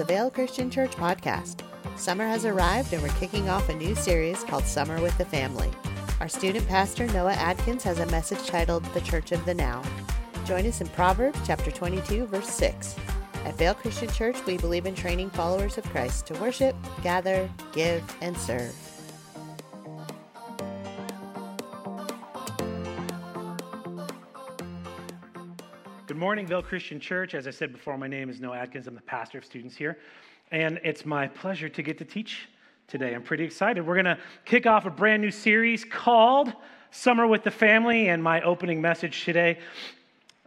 the Vail Christian Church podcast. Summer has arrived and we're kicking off a new series called Summer with the Family. Our student pastor, Noah Adkins, has a message titled The Church of the Now. Join us in Proverbs chapter 22, verse 6. At Vail Christian Church, we believe in training followers of Christ to worship, gather, give, and serve. Good morning, Vail Christian Church. As I said before, my name is Noah Adkins. I'm the pastor of students here. And it's my pleasure to get to teach today. I'm pretty excited. We're going to kick off a brand new series called Summer with the Family. And my opening message today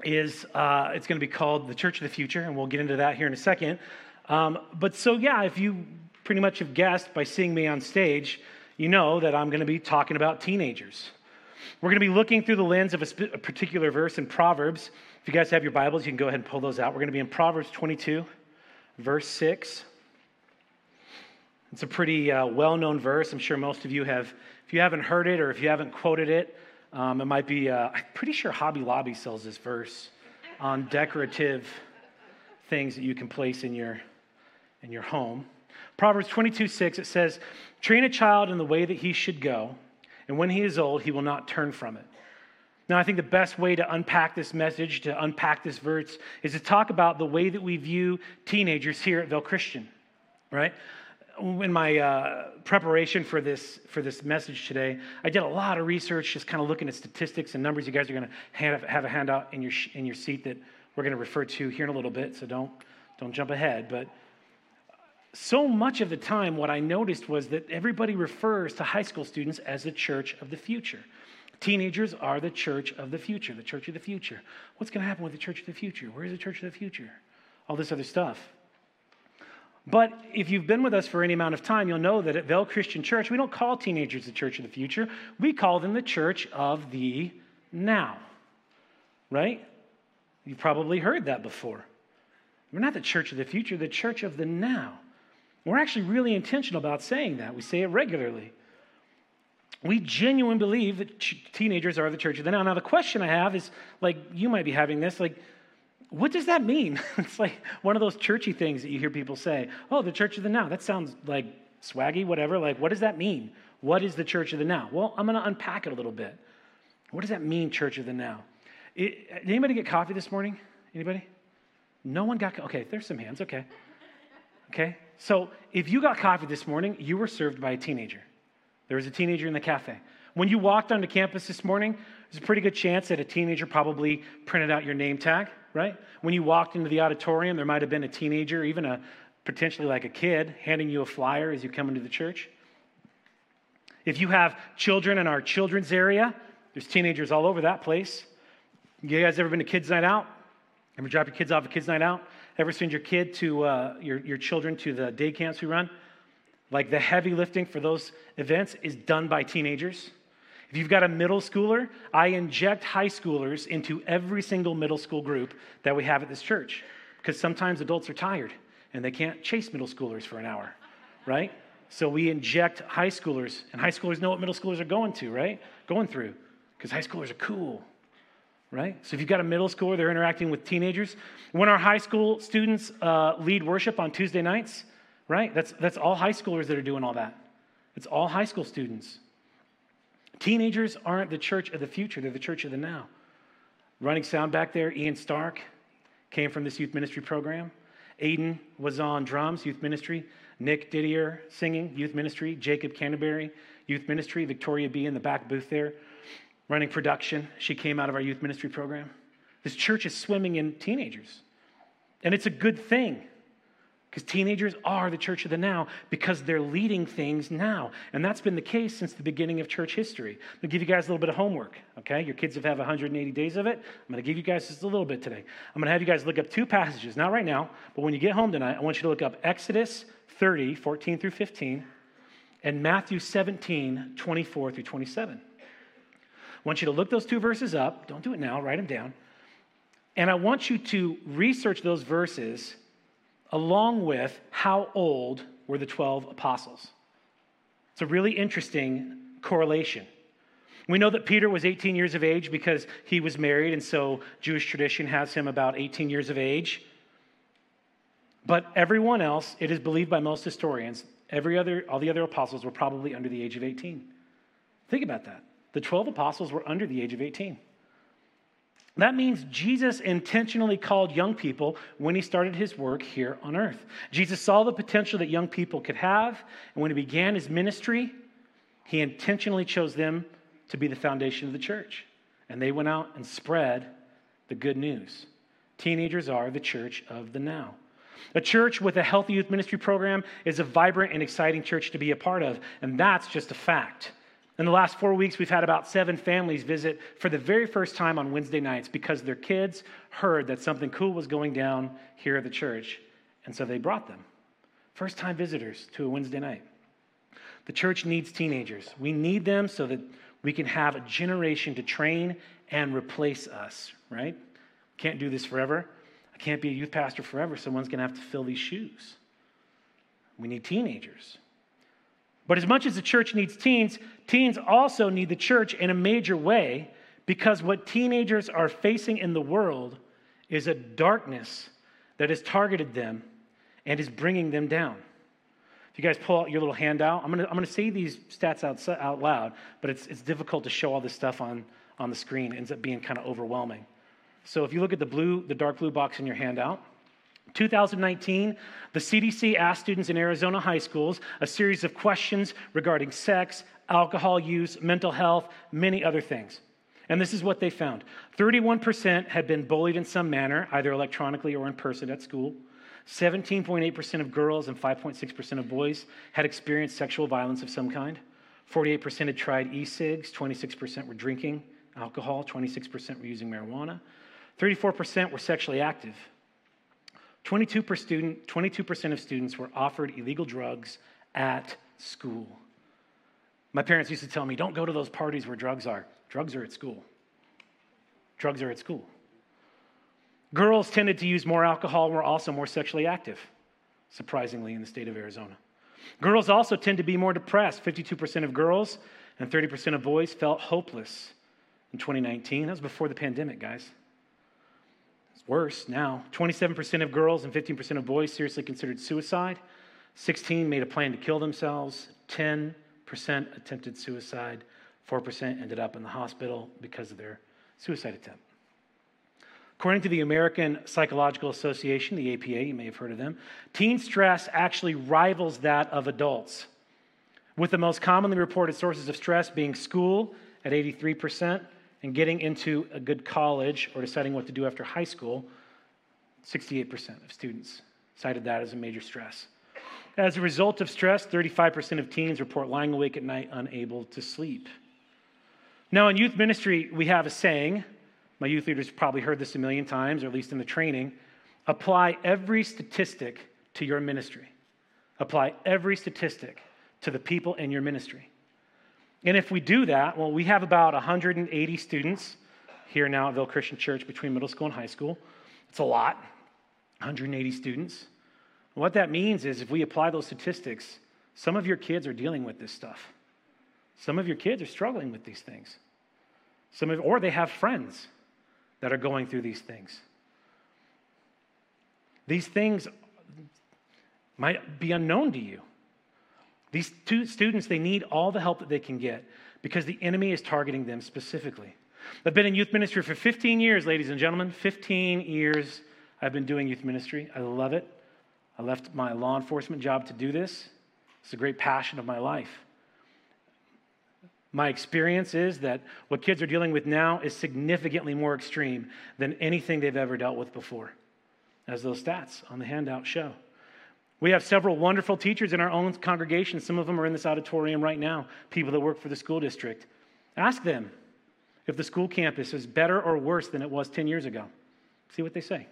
is uh, it's going to be called The Church of the Future. And we'll get into that here in a second. Um, but so, yeah, if you pretty much have guessed by seeing me on stage, you know that I'm going to be talking about teenagers. We're going to be looking through the lens of a, sp- a particular verse in Proverbs. If you guys have your Bibles, you can go ahead and pull those out. We're going to be in Proverbs 22, verse 6. It's a pretty uh, well known verse. I'm sure most of you have, if you haven't heard it or if you haven't quoted it, um, it might be, uh, I'm pretty sure Hobby Lobby sells this verse on decorative things that you can place in your, in your home. Proverbs 22 6, it says, Train a child in the way that he should go, and when he is old, he will not turn from it. Now, I think the best way to unpack this message, to unpack this verse, is to talk about the way that we view teenagers here at Vail Christian, right? in my uh, preparation for this for this message today, I did a lot of research, just kind of looking at statistics and numbers. You guys are going to have a handout in your in your seat that we're going to refer to here in a little bit, so don't don't jump ahead. But so much of the time, what I noticed was that everybody refers to high school students as the church of the future. Teenagers are the church of the future, the church of the future. What's going to happen with the church of the future? Where is the church of the future? All this other stuff. But if you've been with us for any amount of time, you'll know that at Vail Christian Church, we don't call teenagers the church of the future. We call them the church of the now. Right? You've probably heard that before. We're not the church of the future, the church of the now. We're actually really intentional about saying that. We say it regularly. We genuinely believe that teenagers are the church of the now. Now, the question I have is like, you might be having this, like, what does that mean? it's like one of those churchy things that you hear people say. Oh, the church of the now. That sounds like swaggy, whatever. Like, what does that mean? What is the church of the now? Well, I'm going to unpack it a little bit. What does that mean, church of the now? It, did anybody get coffee this morning? Anybody? No one got Okay, there's some hands. Okay. Okay. So if you got coffee this morning, you were served by a teenager. There was a teenager in the cafe. When you walked onto campus this morning, there's a pretty good chance that a teenager probably printed out your name tag right? When you walked into the auditorium, there might have been a teenager, even a potentially like a kid, handing you a flyer as you come into the church. If you have children in our children's area, there's teenagers all over that place. You guys ever been to kids' night out? Ever drop your kids off at kids' night out? Ever send your kid to uh, your, your children to the day camps we run? Like the heavy lifting for those events is done by teenagers. If you've got a middle schooler, I inject high schoolers into every single middle school group that we have at this church because sometimes adults are tired and they can't chase middle schoolers for an hour, right? So we inject high schoolers, and high schoolers know what middle schoolers are going to, right? Going through, because high schoolers are cool, right? So if you've got a middle schooler, they're interacting with teenagers. When our high school students uh, lead worship on Tuesday nights, right? That's, that's all high schoolers that are doing all that. It's all high school students. Teenagers aren't the church of the future, they're the church of the now. Running sound back there, Ian Stark came from this youth ministry program. Aiden was on drums, youth ministry. Nick Didier singing, youth ministry. Jacob Canterbury, youth ministry. Victoria B in the back booth there, running production. She came out of our youth ministry program. This church is swimming in teenagers, and it's a good thing. Because teenagers are the church of the now because they're leading things now. And that's been the case since the beginning of church history. I'm going to give you guys a little bit of homework, okay? Your kids have had 180 days of it. I'm going to give you guys just a little bit today. I'm going to have you guys look up two passages, not right now, but when you get home tonight, I want you to look up Exodus 30, 14 through 15, and Matthew 17, 24 through 27. I want you to look those two verses up. Don't do it now, write them down. And I want you to research those verses along with how old were the 12 apostles. It's a really interesting correlation. We know that Peter was 18 years of age because he was married, and so Jewish tradition has him about 18 years of age. But everyone else, it is believed by most historians, every other, all the other apostles were probably under the age of 18. Think about that. The 12 apostles were under the age of 18. That means Jesus intentionally called young people when he started his work here on earth. Jesus saw the potential that young people could have, and when he began his ministry, he intentionally chose them to be the foundation of the church. And they went out and spread the good news. Teenagers are the church of the now. A church with a healthy youth ministry program is a vibrant and exciting church to be a part of, and that's just a fact. In the last four weeks, we've had about seven families visit for the very first time on Wednesday nights because their kids heard that something cool was going down here at the church, and so they brought them. First time visitors to a Wednesday night. The church needs teenagers. We need them so that we can have a generation to train and replace us, right? Can't do this forever. I can't be a youth pastor forever. Someone's going to have to fill these shoes. We need teenagers. But as much as the church needs teens, teens also need the church in a major way because what teenagers are facing in the world is a darkness that has targeted them and is bringing them down. If you guys pull out your little handout, I'm to I'm gonna say these stats out, out loud, but it's, it's difficult to show all this stuff on, on the screen. It ends up being kind of overwhelming. So if you look at the blue, the dark blue box in your handout, 2019, the CDC asked students in Arizona high schools a series of questions regarding sex, alcohol use, mental health, many other things. And this is what they found 31% had been bullied in some manner, either electronically or in person at school. 17.8% of girls and 5.6% of boys had experienced sexual violence of some kind. 48% had tried e cigs, 26% were drinking alcohol, 26% were using marijuana, 34% were sexually active. 22 per student, 22% of students were offered illegal drugs at school. My parents used to tell me, don't go to those parties where drugs are. Drugs are at school. Drugs are at school. Girls tended to use more alcohol and were also more sexually active, surprisingly, in the state of Arizona. Girls also tend to be more depressed. 52% of girls and 30% of boys felt hopeless in 2019. That was before the pandemic, guys. Worse now. 27% of girls and 15% of boys seriously considered suicide. 16 made a plan to kill themselves. 10% attempted suicide. 4% ended up in the hospital because of their suicide attempt. According to the American Psychological Association, the APA, you may have heard of them, teen stress actually rivals that of adults, with the most commonly reported sources of stress being school at 83%, and getting into a good college or deciding what to do after high school, 68% of students cited that as a major stress. As a result of stress, 35% of teens report lying awake at night unable to sleep. Now, in youth ministry, we have a saying. My youth leaders probably heard this a million times, or at least in the training apply every statistic to your ministry. Apply every statistic to the people in your ministry. And if we do that, well, we have about 180 students here now at Vail Christian Church between middle school and high school. It's a lot, 180 students. what that means is if we apply those statistics, some of your kids are dealing with this stuff. Some of your kids are struggling with these things. Some of, or they have friends that are going through these things. These things might be unknown to you. These two students, they need all the help that they can get because the enemy is targeting them specifically. I've been in youth ministry for 15 years, ladies and gentlemen. 15 years I've been doing youth ministry. I love it. I left my law enforcement job to do this. It's a great passion of my life. My experience is that what kids are dealing with now is significantly more extreme than anything they've ever dealt with before, as those stats on the handout show. We have several wonderful teachers in our own congregation. Some of them are in this auditorium right now, people that work for the school district. Ask them if the school campus is better or worse than it was 10 years ago. See what they say.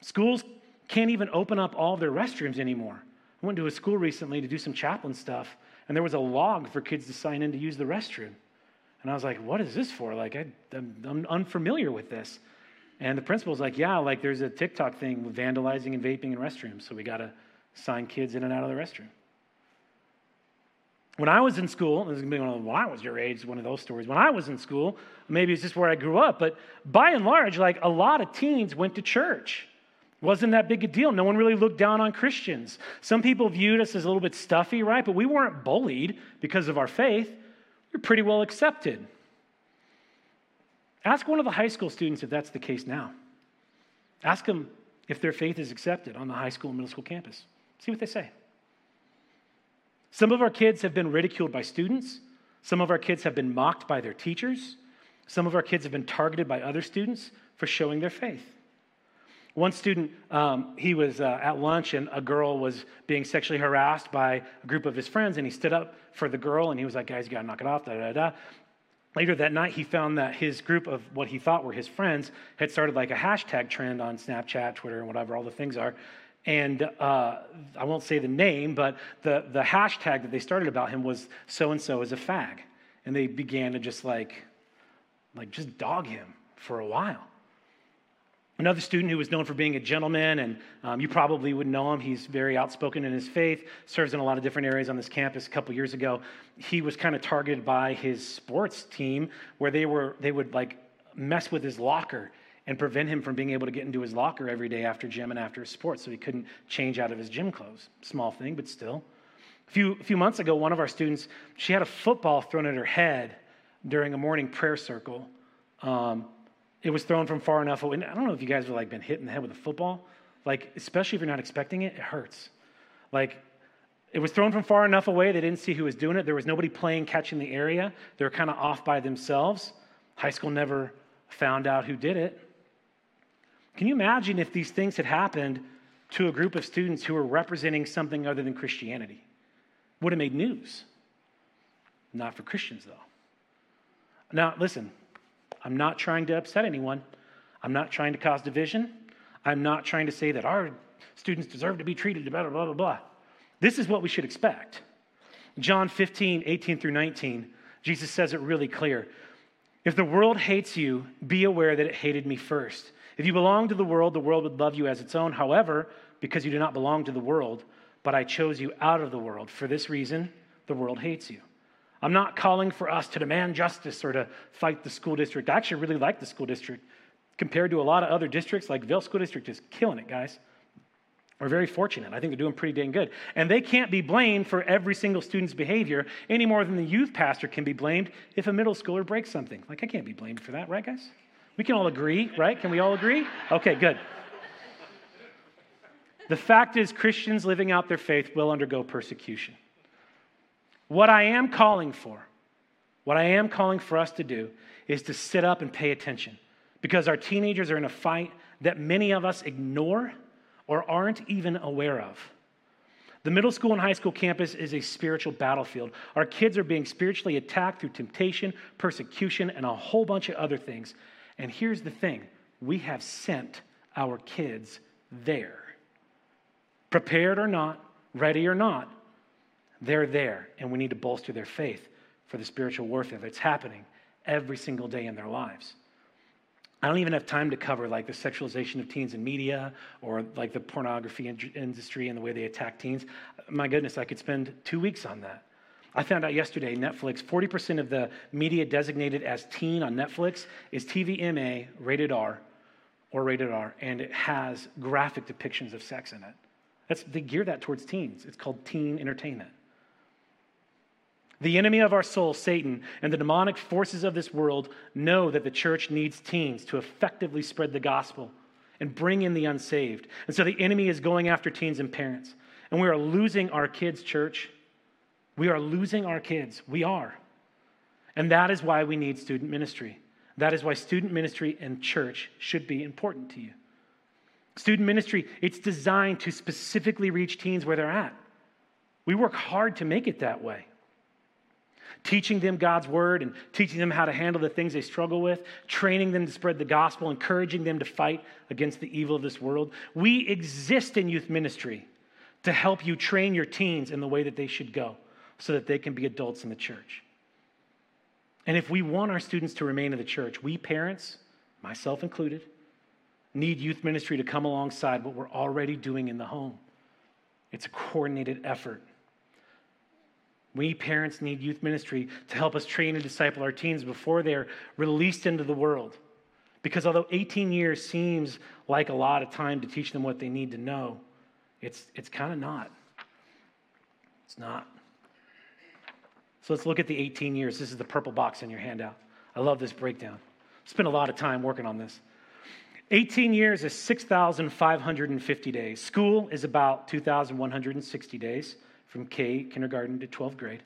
Schools can't even open up all their restrooms anymore. I went to a school recently to do some chaplain stuff, and there was a log for kids to sign in to use the restroom. And I was like, what is this for? Like, I, am unfamiliar with this. And the principal's like, yeah, like there's a TikTok thing with vandalizing and vaping in restrooms, so we got to sign kids in and out of the restroom. When I was in school, this is going to be one of when I was your age, one of those stories. When I was in school, maybe it's just where I grew up, but by and large, like a lot of teens went to church. Wasn't that big a deal. No one really looked down on Christians. Some people viewed us as a little bit stuffy, right? But we weren't bullied because of our faith. We are pretty well accepted. Ask one of the high school students if that's the case now. Ask them if their faith is accepted on the high school and middle school campus. See what they say. Some of our kids have been ridiculed by students. Some of our kids have been mocked by their teachers. Some of our kids have been targeted by other students for showing their faith. One student, um, he was uh, at lunch and a girl was being sexually harassed by a group of his friends, and he stood up for the girl and he was like, Guys, you gotta knock it off, da da da. Later that night, he found that his group of what he thought were his friends had started like a hashtag trend on Snapchat, Twitter, and whatever all the things are. And uh, I won't say the name, but the, the hashtag that they started about him was so and so is a fag. And they began to just like, like just dog him for a while. Another student who was known for being a gentleman, and um, you probably would know him. He's very outspoken in his faith, serves in a lot of different areas on this campus. A couple years ago, he was kind of targeted by his sports team, where they were they would like mess with his locker and prevent him from being able to get into his locker every day after gym and after sports, so he couldn't change out of his gym clothes. Small thing, but still. A few, a few months ago, one of our students, she had a football thrown at her head during a morning prayer circle. Um, it was thrown from far enough away. I don't know if you guys have like been hit in the head with a football. Like, especially if you're not expecting it, it hurts. Like, it was thrown from far enough away, they didn't see who was doing it. There was nobody playing catch in the area. They were kind of off by themselves. High school never found out who did it. Can you imagine if these things had happened to a group of students who were representing something other than Christianity? Would have made news. Not for Christians, though. Now, listen, I'm not trying to upset anyone. I'm not trying to cause division. I'm not trying to say that our students deserve to be treated blah, blah, blah, blah. This is what we should expect. John 15, 18 through 19, Jesus says it really clear. If the world hates you, be aware that it hated me first. If you belong to the world, the world would love you as its own. However, because you do not belong to the world, but I chose you out of the world, for this reason, the world hates you. I'm not calling for us to demand justice or to fight the school district. I actually really like the school district. Compared to a lot of other districts, like Vail School District is killing it, guys. We're very fortunate. I think they're doing pretty dang good. And they can't be blamed for every single student's behavior any more than the youth pastor can be blamed if a middle schooler breaks something. Like, I can't be blamed for that, right, guys? We can all agree, right? Can we all agree? Okay, good. The fact is, Christians living out their faith will undergo persecution. What I am calling for, what I am calling for us to do, is to sit up and pay attention because our teenagers are in a fight that many of us ignore or aren't even aware of. The middle school and high school campus is a spiritual battlefield. Our kids are being spiritually attacked through temptation, persecution, and a whole bunch of other things. And here's the thing we have sent our kids there. Prepared or not, ready or not, they're there, and we need to bolster their faith for the spiritual warfare that's happening every single day in their lives. I don't even have time to cover like the sexualization of teens in media or like the pornography industry and the way they attack teens. My goodness, I could spend two weeks on that. I found out yesterday Netflix, 40% of the media designated as teen on Netflix is TVMA rated R or rated R, and it has graphic depictions of sex in it. That's, they gear that towards teens. It's called teen entertainment. The enemy of our soul, Satan, and the demonic forces of this world know that the church needs teens to effectively spread the gospel and bring in the unsaved. And so the enemy is going after teens and parents. And we are losing our kids, church. We are losing our kids. We are. And that is why we need student ministry. That is why student ministry and church should be important to you. Student ministry, it's designed to specifically reach teens where they're at. We work hard to make it that way teaching them God's word and teaching them how to handle the things they struggle with, training them to spread the gospel, encouraging them to fight against the evil of this world. We exist in youth ministry to help you train your teens in the way that they should go so that they can be adults in the church. And if we want our students to remain in the church, we parents, myself included, need youth ministry to come alongside what we're already doing in the home. It's a coordinated effort. We parents need youth ministry to help us train and disciple our teens before they're released into the world. Because although 18 years seems like a lot of time to teach them what they need to know, it's, it's kind of not. It's not. So let's look at the 18 years. This is the purple box in your handout. I love this breakdown. Spent a lot of time working on this. 18 years is 6,550 days. School is about 2,160 days from K, kindergarten to 12th grade.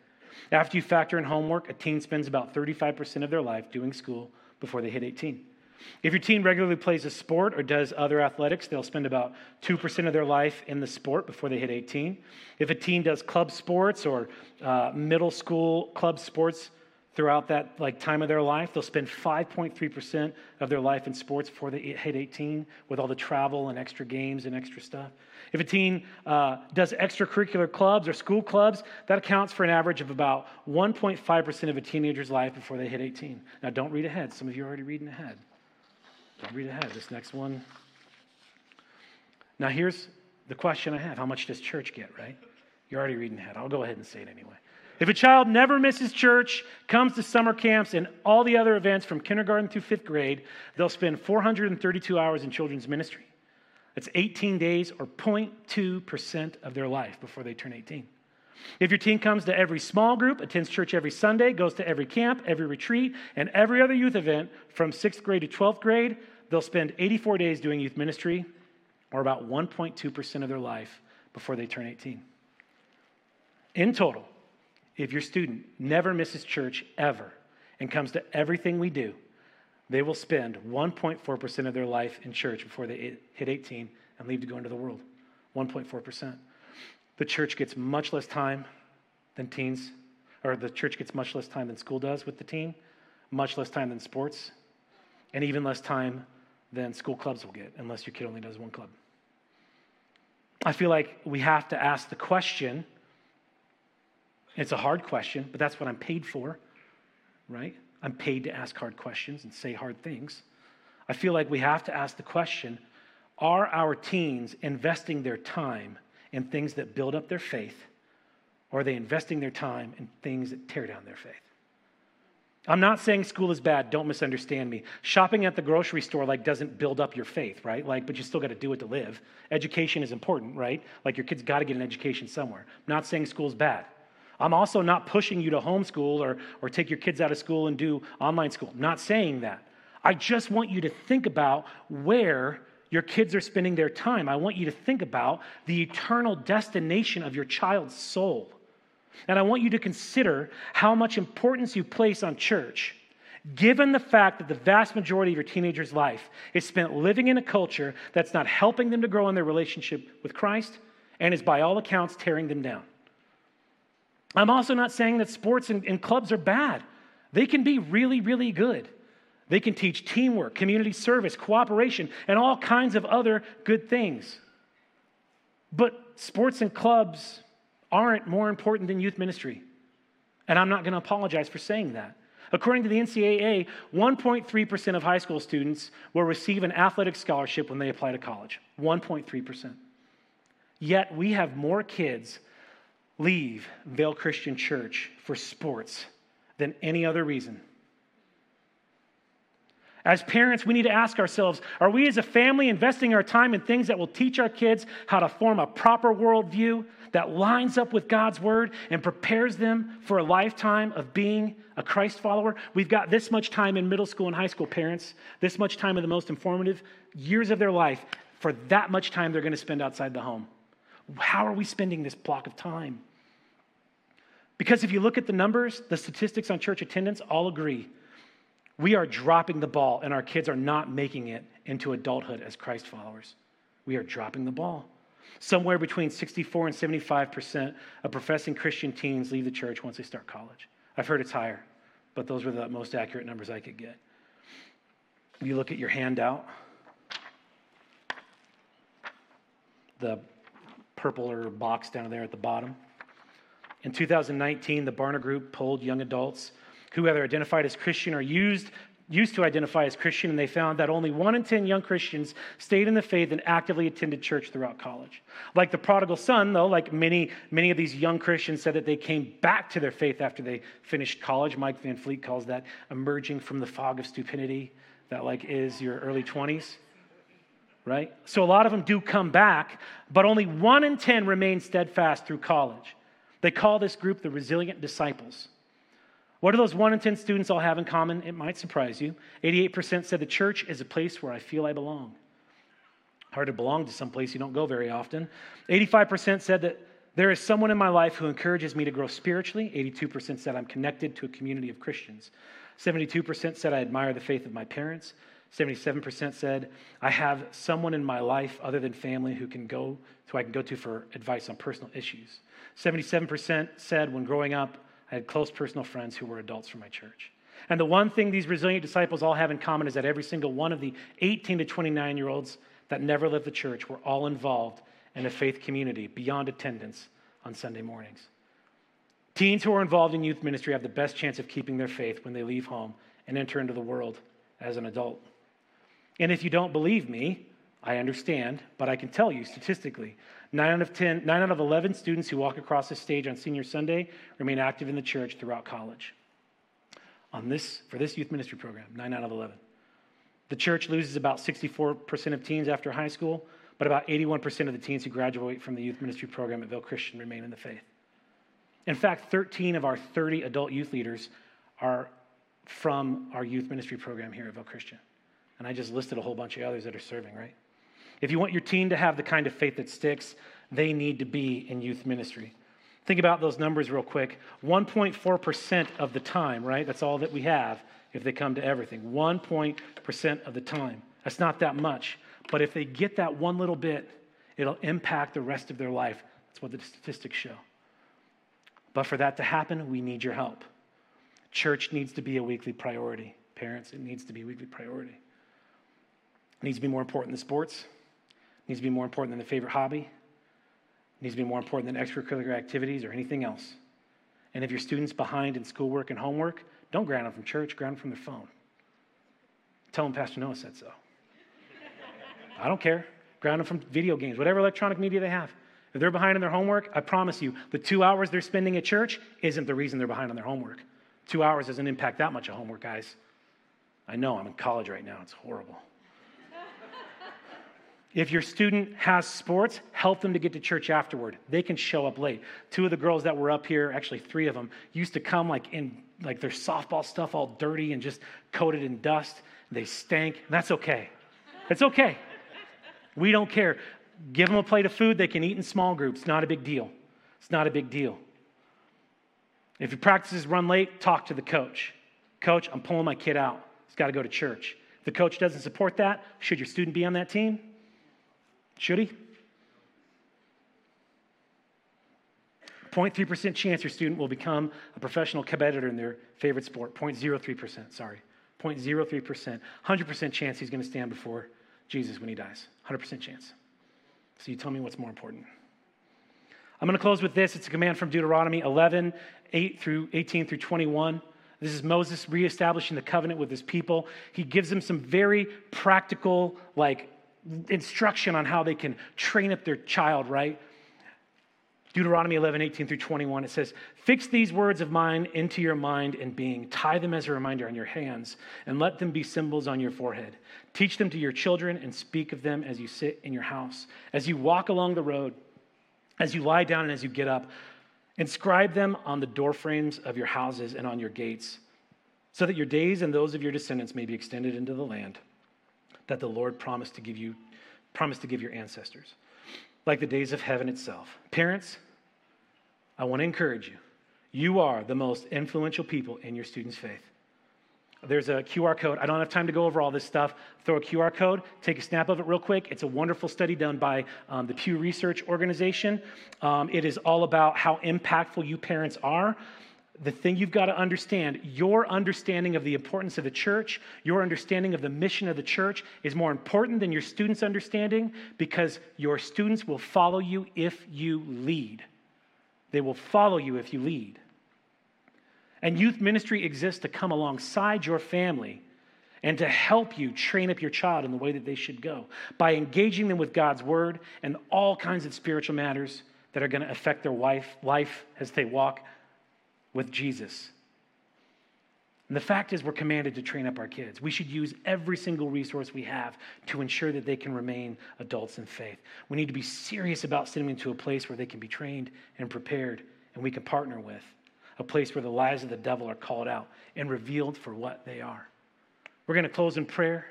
After you factor in homework, a teen spends about 35% of their life doing school before they hit 18. If your teen regularly plays a sport or does other athletics, they'll spend about 2% of their life in the sport before they hit 18. If a teen does club sports or uh, middle school club sports throughout that like time of their life, they'll spend 5.3% of their life in sports before they hit 18 with all the travel and extra games and extra stuff. If a teen uh, does extracurricular clubs or school clubs, that accounts for an average of about 1.5% of a teenager's life before they hit 18. Now, don't read ahead. Some of you are already reading ahead. Don't read ahead. This next one. Now, here's the question I have How much does church get, right? You're already reading ahead. I'll go ahead and say it anyway. If a child never misses church, comes to summer camps and all the other events from kindergarten through fifth grade, they'll spend 432 hours in children's ministry. That's 18 days or 0.2% of their life before they turn 18. If your teen comes to every small group, attends church every Sunday, goes to every camp, every retreat, and every other youth event from sixth grade to 12th grade, they'll spend 84 days doing youth ministry, or about 1.2% of their life before they turn 18. In total, if your student never misses church ever and comes to everything we do, they will spend 1.4% of their life in church before they hit 18 and leave to go into the world. 1.4%. The church gets much less time than teens, or the church gets much less time than school does with the teen, much less time than sports, and even less time than school clubs will get, unless your kid only does one club. I feel like we have to ask the question. It's a hard question, but that's what I'm paid for, right? I'm paid to ask hard questions and say hard things. I feel like we have to ask the question are our teens investing their time in things that build up their faith, or are they investing their time in things that tear down their faith? I'm not saying school is bad, don't misunderstand me. Shopping at the grocery store like doesn't build up your faith, right? Like but you still got to do it to live. Education is important, right? Like your kids got to get an education somewhere. I'm not saying school's bad. I'm also not pushing you to homeschool or, or take your kids out of school and do online school. not saying that. I just want you to think about where your kids are spending their time. I want you to think about the eternal destination of your child's soul. And I want you to consider how much importance you place on church, given the fact that the vast majority of your teenager's life is spent living in a culture that's not helping them to grow in their relationship with Christ and is, by all accounts, tearing them down. I'm also not saying that sports and, and clubs are bad. They can be really, really good. They can teach teamwork, community service, cooperation, and all kinds of other good things. But sports and clubs aren't more important than youth ministry. And I'm not going to apologize for saying that. According to the NCAA, 1.3% of high school students will receive an athletic scholarship when they apply to college. 1.3%. Yet we have more kids leave Vail Christian Church for sports than any other reason. As parents, we need to ask ourselves are we as a family investing our time in things that will teach our kids how to form a proper worldview that lines up with God's word and prepares them for a lifetime of being a Christ follower? We've got this much time in middle school and high school, parents, this much time in the most informative years of their life for that much time they're going to spend outside the home. How are we spending this block of time? Because if you look at the numbers, the statistics on church attendance all agree. We are dropping the ball, and our kids are not making it into adulthood as Christ followers. We are dropping the ball. Somewhere between 64 and 75% of professing Christian teens leave the church once they start college. I've heard it's higher, but those were the most accurate numbers I could get. You look at your handout, the purple or box down there at the bottom. In 2019, the Barna Group polled young adults who either identified as Christian or used, used to identify as Christian, and they found that only one in 10 young Christians stayed in the faith and actively attended church throughout college. Like the prodigal son, though, like many, many of these young Christians said that they came back to their faith after they finished college. Mike Van Fleet calls that emerging from the fog of stupidity that like is your early 20s, right? So a lot of them do come back, but only one in 10 remain steadfast through college. They call this group the resilient disciples. What do those one in 10 students all have in common? It might surprise you. 88% said the church is a place where I feel I belong. Hard to belong to some place you don't go very often. 85% said that there is someone in my life who encourages me to grow spiritually. 82% said I'm connected to a community of Christians. 72% said I admire the faith of my parents. 77% said I have someone in my life other than family who can go who I can go to for advice on personal issues. 77% said when growing up I had close personal friends who were adults from my church. And the one thing these resilient disciples all have in common is that every single one of the 18 to 29 year olds that never left the church were all involved in a faith community beyond attendance on Sunday mornings. Teens who are involved in youth ministry have the best chance of keeping their faith when they leave home and enter into the world as an adult. And if you don't believe me, I understand, but I can tell you statistically, 9 out of 10, 9 out of 11 students who walk across the stage on senior Sunday remain active in the church throughout college. On this, for this youth ministry program, 9 out of 11. The church loses about 64% of teens after high school, but about 81% of the teens who graduate from the youth ministry program at Vail Christian remain in the faith. In fact, 13 of our 30 adult youth leaders are from our youth ministry program here at Vail Christian. And I just listed a whole bunch of others that are serving, right? If you want your teen to have the kind of faith that sticks, they need to be in youth ministry. Think about those numbers real quick 1.4% of the time, right? That's all that we have if they come to everything. 1% of the time. That's not that much. But if they get that one little bit, it'll impact the rest of their life. That's what the statistics show. But for that to happen, we need your help. Church needs to be a weekly priority. Parents, it needs to be a weekly priority. Needs to be more important than sports. Needs to be more important than the favorite hobby. Needs to be more important than extracurricular activities or anything else. And if your student's behind in schoolwork and homework, don't ground them from church, ground them from their phone. Tell them Pastor Noah said so. I don't care. Ground them from video games, whatever electronic media they have. If they're behind on their homework, I promise you, the two hours they're spending at church isn't the reason they're behind on their homework. Two hours doesn't impact that much of homework, guys. I know, I'm in college right now. It's horrible. If your student has sports, help them to get to church afterward. They can show up late. Two of the girls that were up here, actually three of them, used to come like in like their softball stuff all dirty and just coated in dust. They stank. That's okay. It's okay. We don't care. Give them a plate of food they can eat in small groups. Not a big deal. It's not a big deal. If your practices run late, talk to the coach. Coach, I'm pulling my kid out. He's got to go to church. If the coach doesn't support that, should your student be on that team? Should he? 0.3% chance your student will become a professional competitor in their favorite sport. 0.03%, sorry. 0.03%. 100% chance he's going to stand before Jesus when he dies. 100% chance. So you tell me what's more important. I'm going to close with this. It's a command from Deuteronomy 11, 8 through 18 through 21. This is Moses reestablishing the covenant with his people. He gives them some very practical, like, instruction on how they can train up their child, right? Deuteronomy 11, 18 through 21, it says, Fix these words of mine into your mind and being, tie them as a reminder on your hands, and let them be symbols on your forehead. Teach them to your children and speak of them as you sit in your house, as you walk along the road, as you lie down and as you get up. Inscribe them on the doorframes of your houses and on your gates, so that your days and those of your descendants may be extended into the land that the Lord promised to give you, promised to give your ancestors like the days of heaven itself. Parents, I want to encourage you. You are the most influential people in your students' faith. There's a QR code. I don't have time to go over all this stuff. Throw a QR code, take a snap of it real quick. It's a wonderful study done by um, the Pew Research Organization. Um, it is all about how impactful you parents are the thing you've got to understand your understanding of the importance of the church, your understanding of the mission of the church is more important than your students' understanding because your students will follow you if you lead. They will follow you if you lead. And youth ministry exists to come alongside your family and to help you train up your child in the way that they should go by engaging them with God's word and all kinds of spiritual matters that are going to affect their life, life as they walk with Jesus. And the fact is, we're commanded to train up our kids. We should use every single resource we have to ensure that they can remain adults in faith. We need to be serious about sending them to a place where they can be trained and prepared and we can partner with, a place where the lies of the devil are called out and revealed for what they are. We're going to close in prayer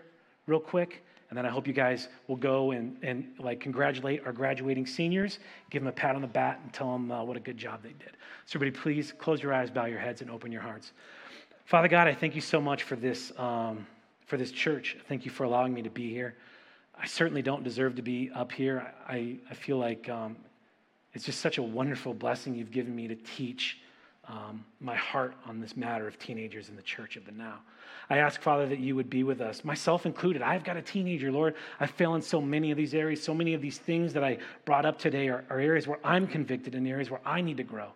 real quick. And then I hope you guys will go and, and like congratulate our graduating seniors, give them a pat on the back, and tell them uh, what a good job they did. So, everybody, please close your eyes, bow your heads, and open your hearts. Father God, I thank you so much for this, um, for this church. Thank you for allowing me to be here. I certainly don't deserve to be up here. I, I feel like um, it's just such a wonderful blessing you've given me to teach um, my heart on this matter of teenagers in the church of the now. I ask, Father, that you would be with us, myself included. I've got a teenager, Lord. I fail in so many of these areas. So many of these things that I brought up today are, are areas where I'm convicted and areas where I need to grow.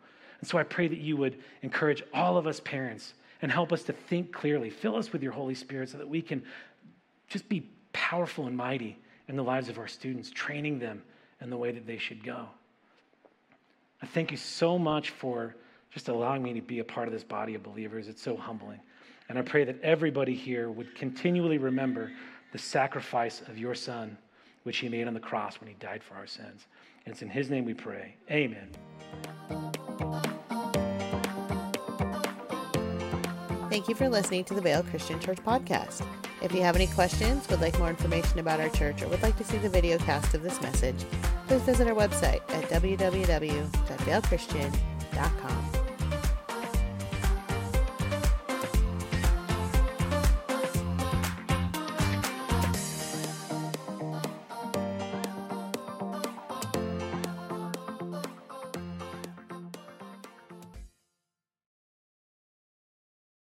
And so I pray that you would encourage all of us parents and help us to think clearly. Fill us with your Holy Spirit so that we can just be powerful and mighty in the lives of our students, training them in the way that they should go. I thank you so much for just allowing me to be a part of this body of believers. It's so humbling. And I pray that everybody here would continually remember the sacrifice of your Son, which he made on the cross when he died for our sins. And it's in his name we pray. Amen. Thank you for listening to the Vail Christian Church podcast. If you have any questions, would like more information about our church, or would like to see the video cast of this message, please visit our website at www.vailchristian.com.